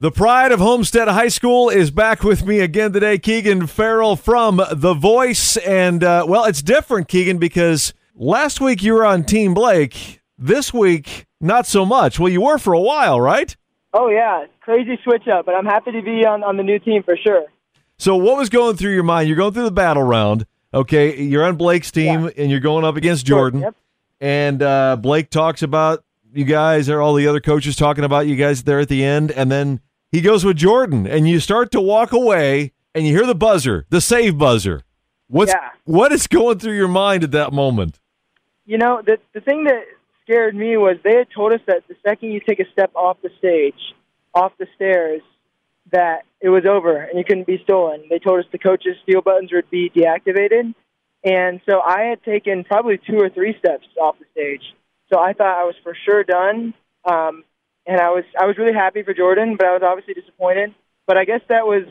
The pride of Homestead High School is back with me again today, Keegan Farrell from The Voice. And, uh, well, it's different, Keegan, because last week you were on Team Blake. This week, not so much. Well, you were for a while, right? Oh, yeah. Crazy switch up, but I'm happy to be on, on the new team for sure. So, what was going through your mind? You're going through the battle round. Okay, you're on Blake's team Yeah. and you're going up against Jordan. Yep. And uh, Blake talks about you guys, or all the other coaches talking about you guys there at the end. And then he goes with Jordan, and you start to walk away, and you hear the buzzer, the save buzzer. What's Yeah. what is going through your mind at that moment? You know, the, the thing that scared me was they had told us that the second you take a step off the stage, off the stairs, that it was over and you couldn't be stolen. They told us the coaches' steal buttons would be deactivated. And so I had taken probably two or three steps off the stage. So I thought I was for sure done. Um, and I was I was really happy for Jordan, but I was obviously disappointed. But I guess that was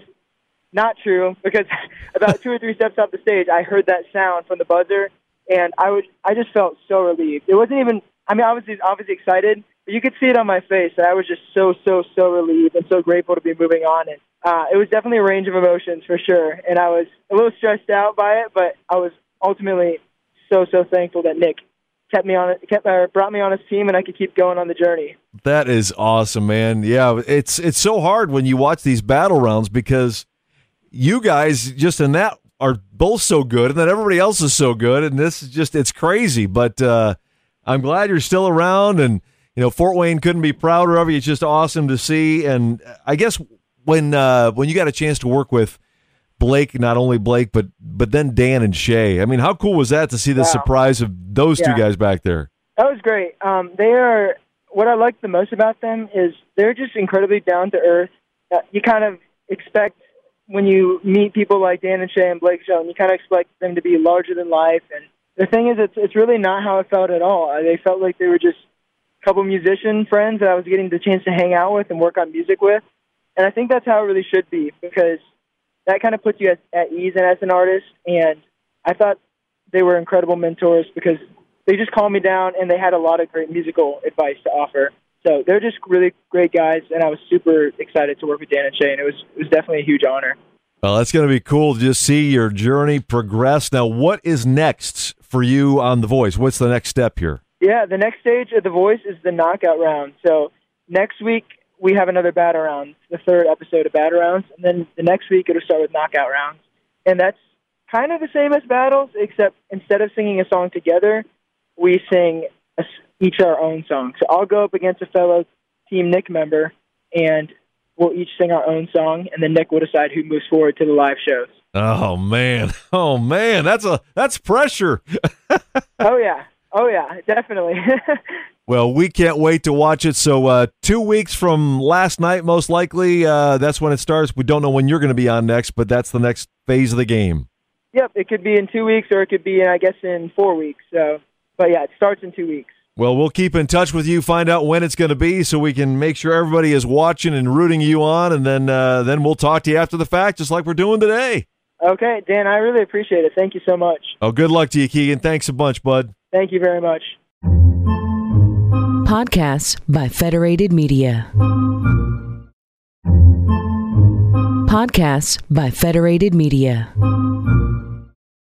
not true because about two or three steps off the stage, I heard that sound from the buzzer, and I was I just felt so relieved. It wasn't even I mean obviously obviously excited, but you could see it on my face that I was just so so so relieved and so grateful to be moving on. And uh, it was definitely a range of emotions for sure, and I was a little stressed out by it, but I was ultimately so so thankful that Nick kept me on it, kept uh, brought me on his team, and I could keep going on the journey. That is awesome, man. Yeah, it's it's so hard when you watch these battle rounds because you guys just in that are both so good, and then everybody else is so good, and this is just it's crazy. But uh, I'm glad you're still around, and you know Fort Wayne couldn't be prouder of you. It's just awesome to see, and I guess when uh, when you got a chance to work with Blake, not only Blake, but but then Dan and Shay. I mean, how cool was that to see the Wow. surprise of those two guys back there? That was great. Um, they are what I like the most about them is they're just incredibly down to earth. Uh, you kind of expect when you meet people like Dan and Shay and Blake Stone, you kind of expect them to be larger than life. And the thing is, it's it's really not how it felt at all. Uh, They felt like they were just a couple musician friends that I was getting the chance to hang out with and work on music with. And I think that's how it really should be because that kind of puts you at, at ease and as an artist. And I thought they were incredible mentors because they just calmed me down and they had a lot of great musical advice to offer. So they're just really great guys, and I was super excited to work with Dan and Shay, and it was it was definitely a huge honor. Well, that's going to be cool to just see your journey progress. Now, what is next for you on The Voice? What's the next step here? Yeah, the next stage of The Voice is the knockout round. So next week we have another battle round, the third episode of battle rounds, and then the next week it'll start with knockout rounds, and that's kind of the same as battles, except instead of singing a song together, we sing a, each our own song. So I'll go up against a fellow Team Nick member, and we'll each sing our own song, and then Nick will decide who moves forward to the live shows. Oh man, oh man, that's a that's pressure. oh yeah, oh yeah, definitely. well, we can't wait to watch it. So, uh, two weeks from last night, most likely, uh, that's when it starts. We don't know when you're going to be on next, but that's the next phase of the game. yep, it could be in two weeks, or it could be, in, I guess, in four weeks. So, but yeah, it starts in two weeks. Well, we'll keep in touch with you, find out when it's going to be, so we can make sure everybody is watching and rooting you on, and then uh, then we'll talk to you after the fact, just like we're doing today. Okay, Dan, I really appreciate it. Thank you so much. Oh, good luck to you, Keegan. Thanks a bunch, bud. Thank you very much. Podcasts by Federated Media. Podcasts by Federated Media.